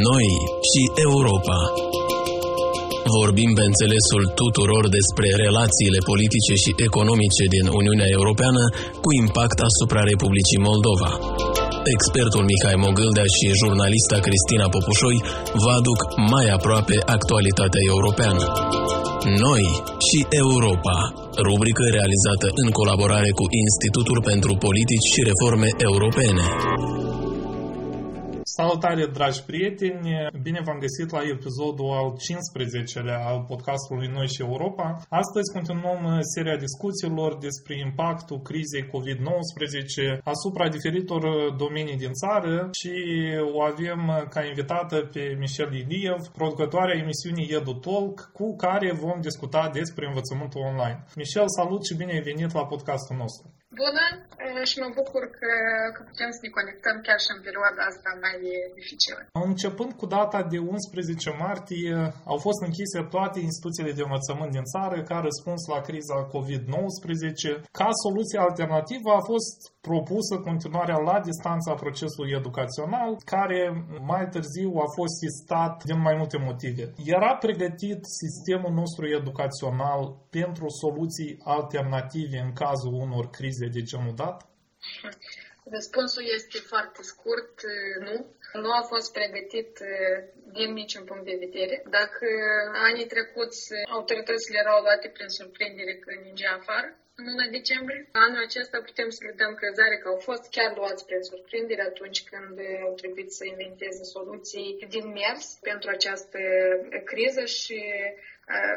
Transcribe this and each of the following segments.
Noi și Europa. Vorbim pe înțelesul tuturor despre relațiile politice și economice din Uniunea Europeană cu impact asupra Republicii Moldova. Expertul Mihai Mogâldea și jurnalista Cristina Popușoi vă aduc mai aproape actualitatea europeană. Noi și Europa, rubrică realizată în colaborare cu Institutul pentru Politici și Reforme Europene. Salutare, dragi prieteni! Bine v-am găsit la episodul al 15-lea al podcastului Noi și Europa. Astăzi continuăm seria discuțiilor despre impactul crizei COVID-19 asupra diferitor domenii din țară și o avem ca invitată pe Michel Iliev, producătoarea emisiunii Edu Talk, cu care vom discuta despre învățământul online. Michel, salut și bine ai venit la podcastul nostru! Bună și mă bucur că, că putem să ne conectăm chiar și în perioada asta mai dificilă. Începând cu data de 11 martie, au fost închise toate instituțiile de învățământ din țară ca răspuns la criza COVID-19. Ca soluție alternativă a fost propusă continuarea la distanță a procesului educațional, care mai târziu a fost sistat din mai multe motive. Era pregătit sistemul nostru educațional pentru soluții alternative în cazul unor crize de genul dat? Răspunsul este foarte scurt, nu. Nu a fost pregătit din niciun punct de vedere. Dacă anii trecuți autoritățile erau luate prin surprindere că ninge afară, în luna decembrie. Anul acesta putem să le dăm crezare că au fost chiar luați prin surprindere atunci când au trebuit să inventeze soluții din mers pentru această criză și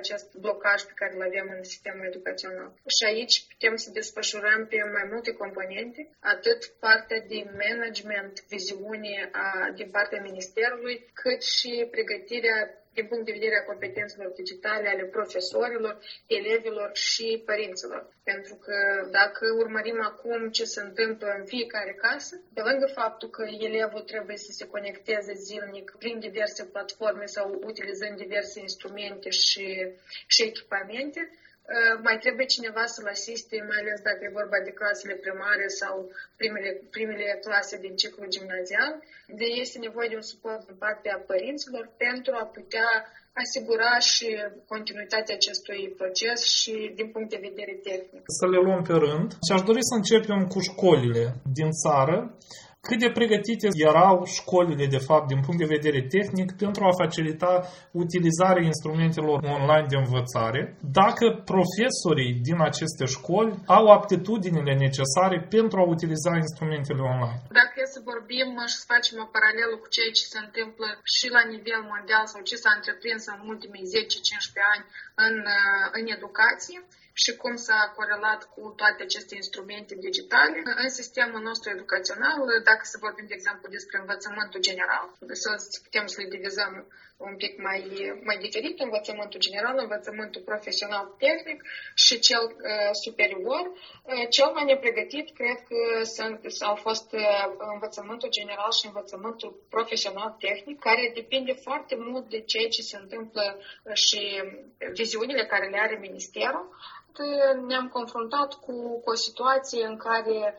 acest blocaj pe care îl avem în sistemul educațional. Și aici putem să desfășurăm pe mai multe componente, atât partea de management, viziune a, din partea Ministerului, cât și pregătirea din punct de vedere a competențelor digitale ale profesorilor, elevilor și părinților. Pentru că dacă urmărim acum ce se întâmplă în fiecare casă, pe lângă faptul că elevul trebuie să se conecteze zilnic prin diverse platforme sau utilizând diverse instrumente și, și echipamente, Uh, mai trebuie cineva să-l asiste, mai ales dacă e vorba de clasele primare sau primele, primele clase din ciclul gimnazial. De este nevoie de un suport din partea părinților pentru a putea asigura și continuitatea acestui proces și din punct de vedere tehnic. Să le luăm pe rând și aș dori să începem cu școlile din țară cât de pregătite erau școlile, de fapt, din punct de vedere tehnic, pentru a facilita utilizarea instrumentelor online de învățare, dacă profesorii din aceste școli au aptitudinile necesare pentru a utiliza instrumentele online. Dacă e să vorbim și să facem o paralelă cu ceea ce se întâmplă și la nivel mondial sau ce s-a întreprins în ultimii 10-15 ani în, în educație, și cum s-a corelat cu toate aceste instrumente digitale în sistemul nostru educațional, dacă să vorbim, de exemplu, despre învățământul general, să putem să le divizăm un pic mai, mai diferit, învățământul general, învățământul profesional tehnic și cel uh, superior. Uh, cel mai nepregătit, cred că sunt, au fost uh, învățământul general și învățământul profesional tehnic, care depinde foarte mult de ceea ce se întâmplă și viziunile care le are Ministerul ne-am confruntat cu, cu o situație în care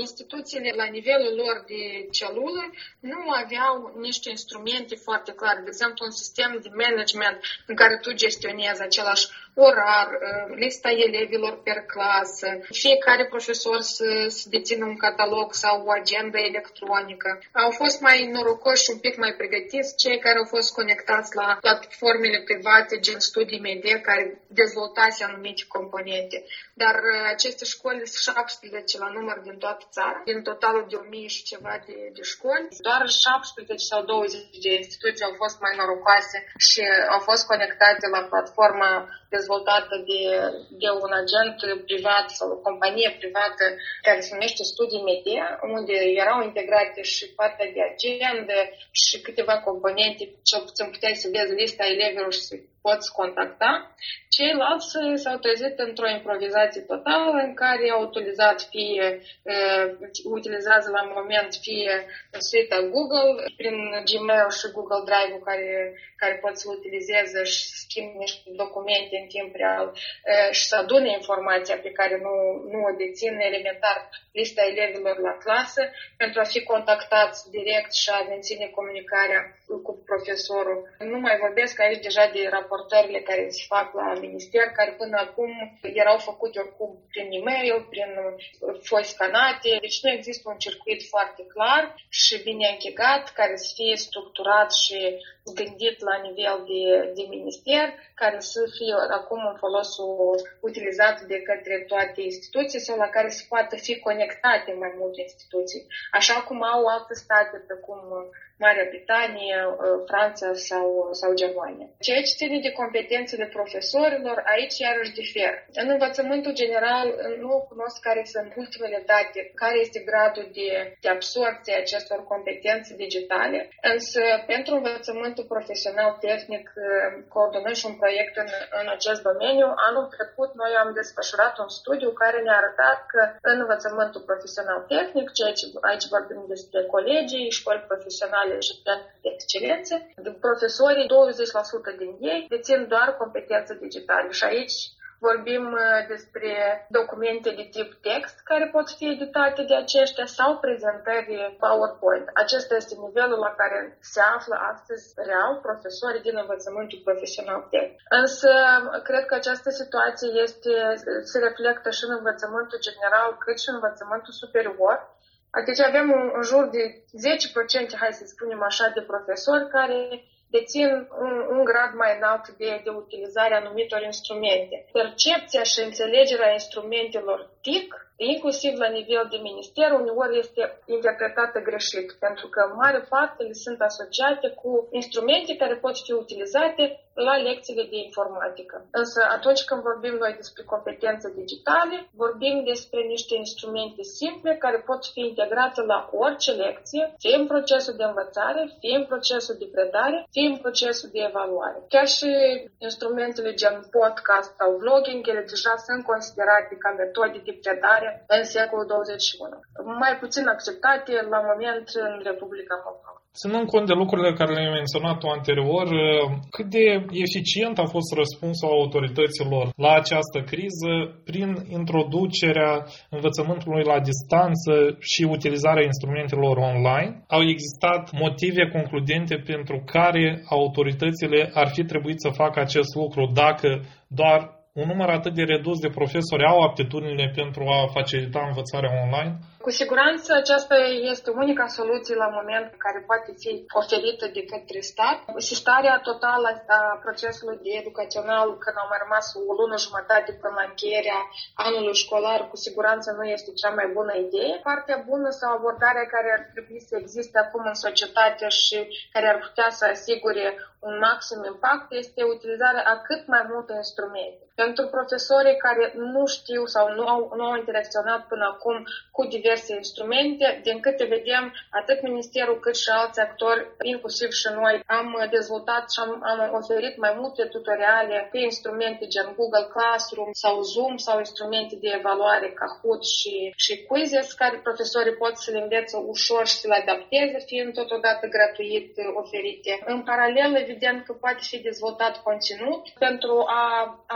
instituțiile la nivelul lor de celulă nu aveau niște instrumente foarte clare. De exemplu, un sistem de management în care tu gestionezi același orar, uh, lista elevilor per clasă, fiecare profesor să, să dețină un catalog sau o agenda electronică. Au fost mai norocoși și un pic mai pregătiți cei care au fost conectați la platformele private, gen studii media, care dezvoltase anumite componente. Dar uh, aceste școli sunt 17 la număr din toată țara, din totalul de 1000 și ceva de, de școli. Doar 17 sau 20 de instituții au fost mai norocoase și au fost conectate la platforma dezvoltată de, de un agent privat sau o companie privată care se numește Studii Media, unde erau integrate și partea de agenda și câteva componente, cel puțin puteai să vezi lista elevilor și să poți contacta. Ceilalți s-au trezit într-o improvizație totală în care au utilizat fie, uh, utilizează la moment fie suita Google prin Gmail și Google Drive-ul care, care pot să utilizeze și schimb niște documente în timp real uh, și să adune informația pe care nu, nu o dețin elementar lista elevilor la clasă pentru a fi contactați direct și a menține comunicarea cu profesorul. Nu mai vorbesc aici deja de raportările care se fac la minister, care până acum erau făcute oricum prin e-mail, prin foi scanate, deci nu există un circuit foarte clar și bine închegat, care să fie structurat și gândit la nivel de, de minister, care să fie acum în folosul utilizat de către toate instituții sau la care se poată fi conectate mai multe instituții, așa cum au alte state, precum Marea Britanie, uh, Franța sau, sau Germania. Ceea ce ține de competențele profesorilor, aici iarăși diferă. În învățământul general nu cunosc care sunt ultimele date, care este gradul de, de absorpție a acestor competențe digitale, însă pentru învățământul profesional tehnic uh, coordonăm și un proiect în, în acest domeniu. Anul trecut noi am desfășurat un studiu care ne-a arătat că în învățământul profesional tehnic, ceea ce aici vorbim despre colegii, școli profesionale naționale și de excelență, profesorii, 20% din ei dețin doar competențe digitale și aici vorbim uh, despre documente de tip text care pot fi editate de aceștia sau prezentări PowerPoint. Acesta este nivelul la care se află astăzi real profesorii din învățământul profesional tehnic. Însă, cred că această situație este, se reflectă și în învățământul general, cât și în învățământul superior, Adică avem în, în jur de 10%, hai să spunem așa, de profesori care dețin un, un grad mai înalt de, de utilizare a anumitor instrumente. Percepția și înțelegerea instrumentelor TIC inclusiv la nivel de minister, uneori este interpretată greșit, pentru că în mare parte le sunt asociate cu instrumente care pot fi utilizate la lecțiile de informatică. Însă atunci când vorbim noi despre competențe digitale, vorbim despre niște instrumente simple care pot fi integrate la orice lecție, fie în procesul de învățare, fie în procesul de predare, fie în procesul de evaluare. Chiar și instrumentele gen podcast sau vlogging, ele deja sunt considerate ca metode de predare în secolul 21. Mai puțin acceptate la moment în Republica Moldova. Ținând cont de lucrurile care le-ai menționat tu anterior, cât de eficient a fost răspunsul autorităților la această criză prin introducerea învățământului la distanță și utilizarea instrumentelor online? Au existat motive concludente pentru care autoritățile ar fi trebuit să facă acest lucru dacă doar un număr atât de redus de profesori au aptitudinile pentru a facilita învățarea online? Cu siguranță aceasta este unica soluție la moment care poate fi oferită de către stat. Sistarea totală a procesului de educațional când au mai rămas o lună jumătate până la încheierea anului școlar, cu siguranță nu este cea mai bună idee. Partea bună sau abordarea care ar trebui să existe acum în societate și care ar putea să asigure un maxim impact este utilizarea a cât mai multe instrumente. Pentru profesorii care nu știu sau nu au, nu au interacționat până acum cu diverse instrumente, din câte vedem, atât Ministerul cât și alți actori, inclusiv și noi, am dezvoltat și am, am oferit mai multe tutoriale pe instrumente gen Google Classroom sau Zoom sau instrumente de evaluare Kahoot și, și Quizzes, care profesorii pot să le învețe ușor și să le adapteze, fiind totodată gratuit oferite. În paralel, evident că poate fi dezvoltat conținut pentru a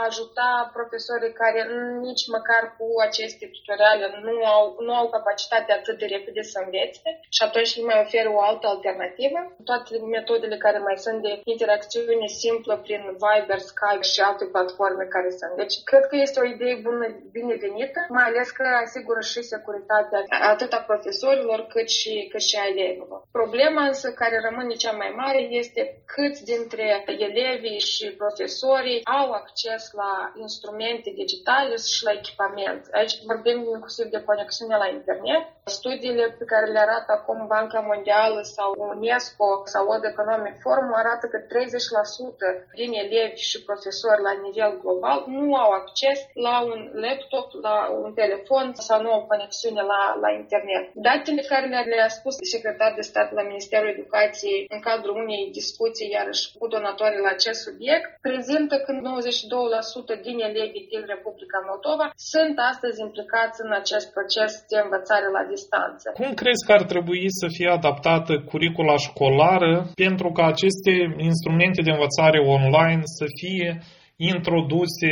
ajuta profesorii care nici măcar cu aceste tutoriale nu au, nu au capacitatea atât de repede să învețe și atunci îi mai oferă o altă alternativă. Toate metodele care mai sunt de interacțiune simplă prin Viber, Skype și alte platforme care sunt. Deci cred că este o idee bună, binevenită, mai ales că asigură și securitatea atât a profesorilor cât și, cât și a elevilor. Problema însă care rămâne cea mai mare este cât dintre elevii și profesorii au acces la instrumente digitale și la echipament. Aici vorbim inclusiv de conexiune la internet internet. Studiile pe care le arată acum Banca Mondială sau UNESCO sau World Economic Forum arată că 30% din elevi și profesori la nivel global nu au acces la un laptop, la un telefon sau nu au conexiune la, la internet. Datele care le-a spus secretar de stat la Ministerul Educației în cadrul unei discuții iarăși cu donatorii la acest subiect prezintă că 92% din elevii din Republica Moldova sunt astăzi implicați în acest proces de învățare la distanță. Cum crezi că ar trebui să fie adaptată curicula școlară pentru ca aceste instrumente de învățare online să fie introduse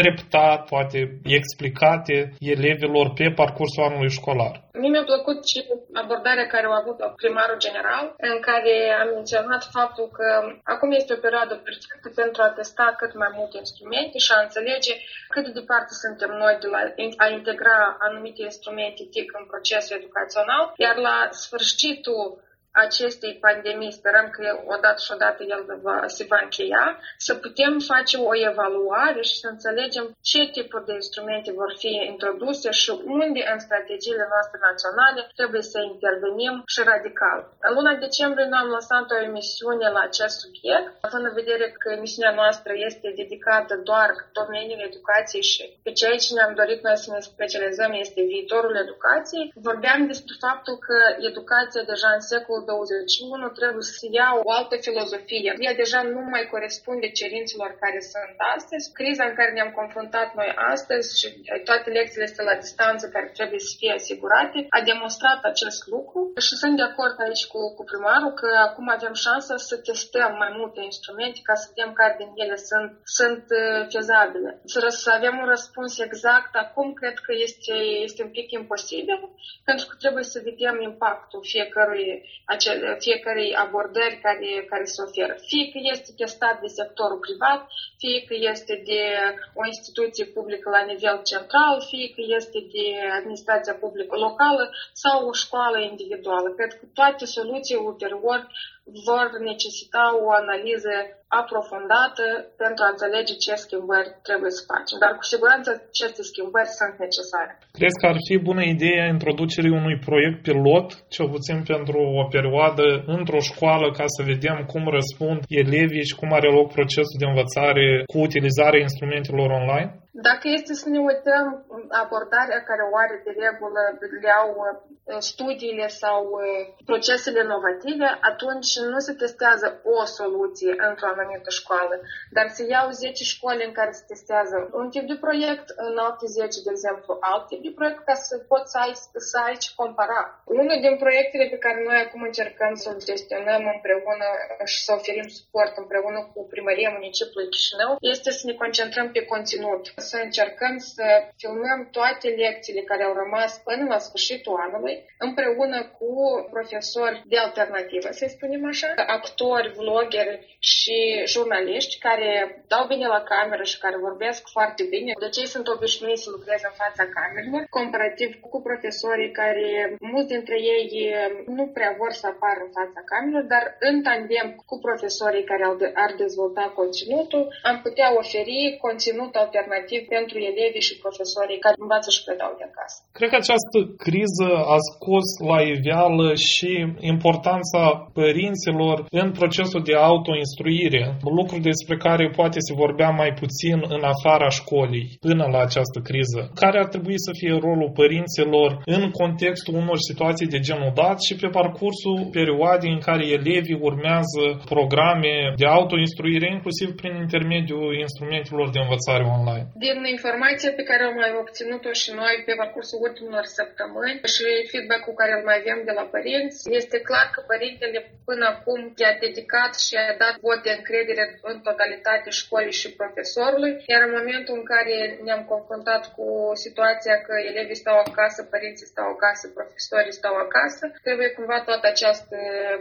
treptat, poate explicate elevilor pe parcursul anului școlar. Mie mi-a plăcut și abordarea care au avut primarul general, în care a menționat faptul că acum este o perioadă perfectă pentru a testa cât mai multe instrumente și a înțelege cât de departe suntem noi de la a integra anumite instrumente TIC în procesul educațional, iar la sfârșitul acestei pandemii, sperăm că odată și odată el va, se va încheia, să putem face o evaluare și să înțelegem ce tipuri de instrumente vor fi introduse și unde în strategiile noastre naționale trebuie să intervenim și radical. În luna decembrie noi am lăsat o emisiune la acest subiect, având în vedere că emisiunea noastră este dedicată doar domeniului educației și pe ceea ce ne-am dorit noi să ne specializăm este viitorul educației, vorbeam despre faptul că educația deja în secolul 21 trebuie să ia o altă filozofie. Ea deja nu mai corespunde cerințelor care sunt astăzi. Criza în care ne-am confruntat noi astăzi și toate lecțiile este la distanță care trebuie să fie asigurate, a demonstrat acest lucru și sunt de acord aici cu, cu primarul că acum avem șansa să testăm mai multe instrumente ca să vedem care din ele sunt, sunt uh, fezabile. Să, să avem un răspuns exact acum cred că este, este un pic imposibil pentru că trebuie să vedem impactul fiecărui acele, fiecarei abordări care, care se oferă. Fie că este testat de sectorul privat, fie că este de o instituție publică la nivel central, fie că este de administrația publică locală sau o școală individuală. Cred că toate soluții ulterior vor necesita o analiză aprofundată pentru a înțelege ce schimbări trebuie să facem. Dar cu siguranță aceste schimbări sunt necesare. Crezi că ar fi bună idee introducerii unui proiect pilot, cel puțin pentru o perioadă, într-o școală, ca să vedem cum răspund elevii și cum are loc procesul de învățare cu utilizarea instrumentelor online? Dacă este să ne uităm abordarea care o are de regulă, le au uh, studiile sau uh, procesele inovative, atunci nu se testează o soluție într-o anumită școală, dar se iau 10 școli în care se testează un tip de proiect, în alte 10, de exemplu, alt tip de proiect, ca să poți să ai, să ai ce compara. Unul din proiectele pe care noi acum încercăm să-l gestionăm împreună și să oferim suport împreună cu primăria municipiului Chișinău este să ne concentrăm pe conținut să încercăm să filmăm toate lecțiile care au rămas până la sfârșitul anului, împreună cu profesori de alternativă, să spunem așa, actori, vloggeri și jurnaliști care dau bine la cameră și care vorbesc foarte bine. De ce sunt obișnuiți să lucreze în fața camerelor, comparativ cu profesorii care, mulți dintre ei nu prea vor să apară în fața camerelor, dar în tandem cu profesorii care ar dezvolta conținutul, am putea oferi conținut alternativ pentru elevii și profesorii care învață și predau de acasă. Cred că această criză a scos la iveală și importanța părinților în procesul de autoinstruire, lucru despre care poate se vorbea mai puțin în afara școlii până la această criză. Care ar trebui să fie rolul părinților în contextul unor situații de genul dat și pe parcursul perioadei în care elevii urmează programe de autoinstruire, inclusiv prin intermediul instrumentelor de învățare online? Din informația pe care am mai obținut-o și noi pe parcursul ultimilor săptămâni și feedback-ul care îl mai avem de la părinți, este clar că părintele până acum i-a dedicat și a dat vot de încredere în totalitate școlii și profesorului, iar în momentul în care ne-am confruntat cu situația că elevii stau acasă, părinții stau acasă, profesorii stau acasă, trebuie cumva toată această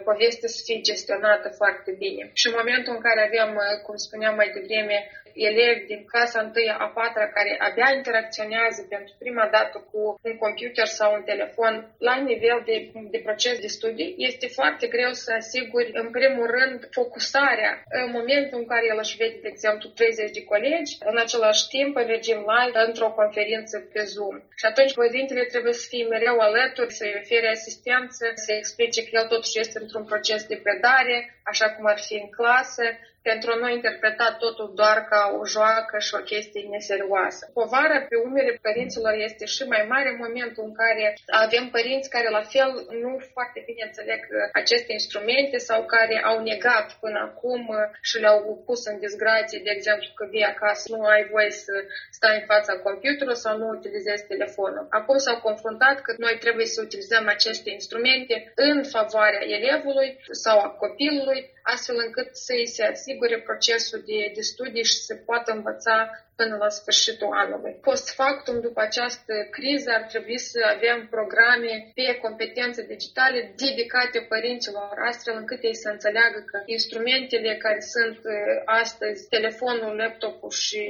poveste să fie gestionată foarte bine. Și în momentul în care avem, cum spuneam mai devreme, elevi din clasa 1 a 4 care abia interacționează pentru prima dată cu un computer sau un telefon la nivel de, de proces de studii, este foarte greu să asiguri, în primul rând, focusarea în momentul în care el își vede, de exemplu, 30 de colegi, în același timp, în regim live, într-o conferință pe Zoom. Și atunci părintele trebuie să fie mereu alături, să-i ofere asistență, să explice că el totuși este într-un proces de predare, așa cum ar fi în clasă, pentru a nu interpreta totul doar ca o joacă și o chestie neserioasă. Povara pe umerii părinților este și mai mare în momentul în care avem părinți care la fel nu foarte bine înțeleg aceste instrumente sau care au negat până acum și le-au pus în disgrație, de exemplu, că vii acasă, nu ai voie să stai în fața computerului sau nu utilizezi telefonul. Acum s-au confruntat că noi trebuie să utilizăm aceste instrumente în favoarea elevului sau a copilului, astfel încât să-i se asigure procesul de, de studii și să poată învăța până la sfârșitul anului. Post factum, după această criză, ar trebui să avem programe pe competențe digitale dedicate părinților, astfel încât ei să înțeleagă că instrumentele care sunt uh, astăzi, telefonul, laptopul și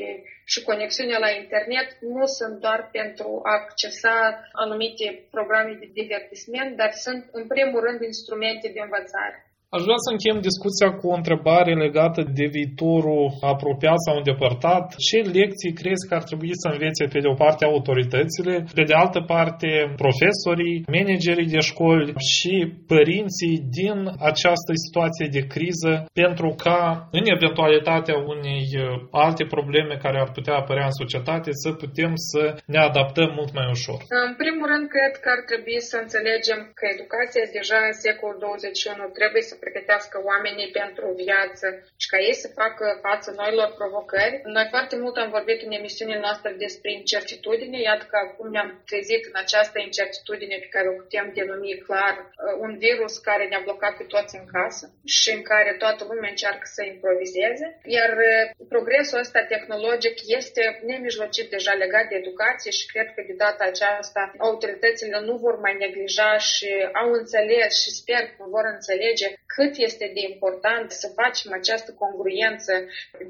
și conexiunea la internet nu sunt doar pentru a accesa anumite programe de divertisment, dar sunt în primul rând instrumente de învățare. Aș vrea să încheiem discuția cu o întrebare legată de viitorul apropiat sau îndepărtat. Ce lecții crezi că ar trebui să învețe pe de o parte autoritățile, pe de altă parte profesorii, managerii de școli și părinții din această situație de criză pentru ca în eventualitatea unei uh, alte probleme care ar putea apărea în societate să putem să ne adaptăm mult mai ușor? În primul rând, cred că ar trebui să înțelegem că educația deja în secolul 21 trebuie să pregătească oamenii pentru viață și ca ei să facă față noilor provocări. Noi foarte mult am vorbit în emisiunile noastre despre incertitudine, iată că acum ne-am trezit în această incertitudine pe care o putem denumi clar uh, un virus care ne-a blocat pe toți în casă și în care toată lumea încearcă să improvizeze, iar uh, progresul ăsta tehnologic este nemijlocit deja legat de educație și cred că de data aceasta autoritățile nu vor mai neglija și au înțeles și sper că vor înțelege cât este de important să facem această congruență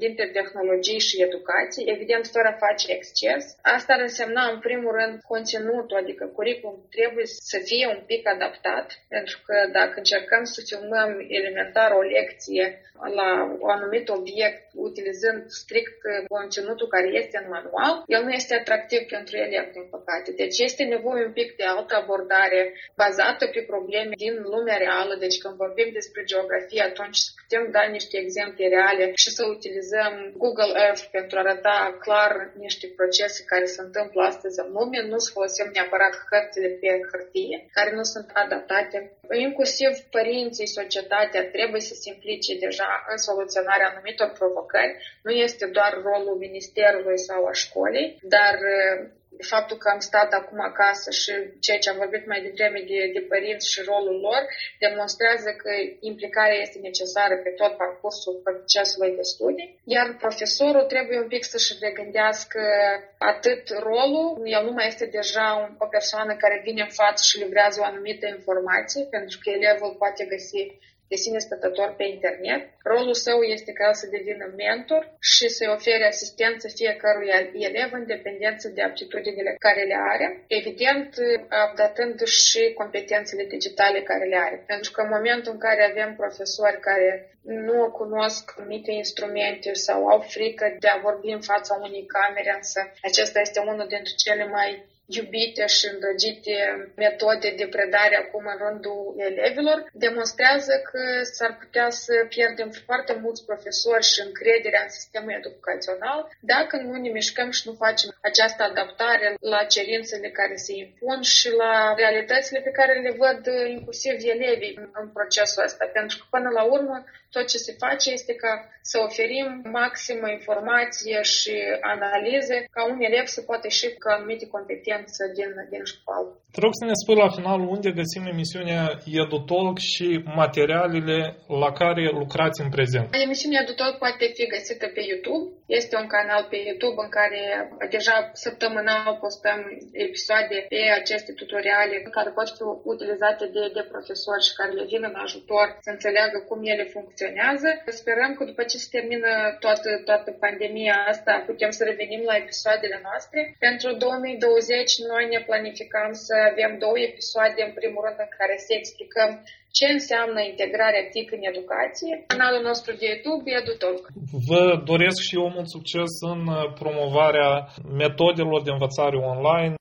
dintre tehnologie și educație, evident fără a face exces. Asta ar însemna în primul rând conținutul, adică curriculum trebuie să fie un pic adaptat, pentru că dacă încercăm să filmăm elementar o lecție la un anumit obiect utilizând strict conținutul care este în manual, el nu este atractiv pentru elev, din păcate. Deci este nevoie un pic de altă abordare bazată pe probleme din lumea reală. Deci când vorbim despre geografie, atunci putem da niște exemple reale și să utilizăm Google Earth pentru a arăta clar niște procese care se întâmplă astăzi în lume, nu să folosim neapărat hărțile pe hârtie, care nu sunt adaptate. Inclusiv părinții, societatea trebuie să se implice deja în soluționarea anumitor provocări. Nu este doar rolul ministerului sau a școlii, dar faptul că am stat acum acasă și ceea ce am vorbit mai devreme de, de părinți și rolul lor, demonstrează că implicarea este necesară pe tot parcursul procesului de studii, iar profesorul trebuie un pic să-și regândească atât rolul, el nu mai este deja un, o persoană care vine în față și livrează o anumită informație, pentru că elevul poate găsi de sine stătător pe internet. Rolul său este ca să devină mentor și să-i ofere asistență fiecărui elev în dependență de aptitudinile care le are, evident updatând și competențele digitale care le are. Pentru că în momentul în care avem profesori care nu cunosc anumite instrumente sau au frică de a vorbi în fața unei camere, însă acesta este unul dintre cele mai iubite și îndrăgite metode de predare acum în rândul elevilor, demonstrează că s-ar putea să pierdem foarte mulți profesori și încrederea în sistemul educațional dacă nu ne mișcăm și nu facem această adaptare la cerințele care se impun și la realitățile pe care le văd inclusiv elevii în procesul ăsta. Pentru că până la urmă tot ce se face este ca să oferim maximă informație și analize ca un elev să poate și cu anumite competențe din, din școală. Te rog să ne spui la final unde găsim emisiunea EduTalk și materialele la care lucrați în prezent. Emisiunea EduTalk poate fi găsită pe YouTube. Este un canal pe YouTube în care deja săptămânal postăm episoade pe aceste tutoriale care pot fi utilizate de, de profesori și care le vin în ajutor să înțeleagă cum ele funcționează. Sperăm că după ce se termină toată, toată pandemia asta, putem să revenim la episoadele noastre. Pentru 2020 noi ne planificăm să avem două episoade, în primul rând, în care să explicăm ce înseamnă integrarea TIC în educație. Canalul nostru de YouTube, EduTalk. Vă doresc și eu mult succes în promovarea metodelor de învățare online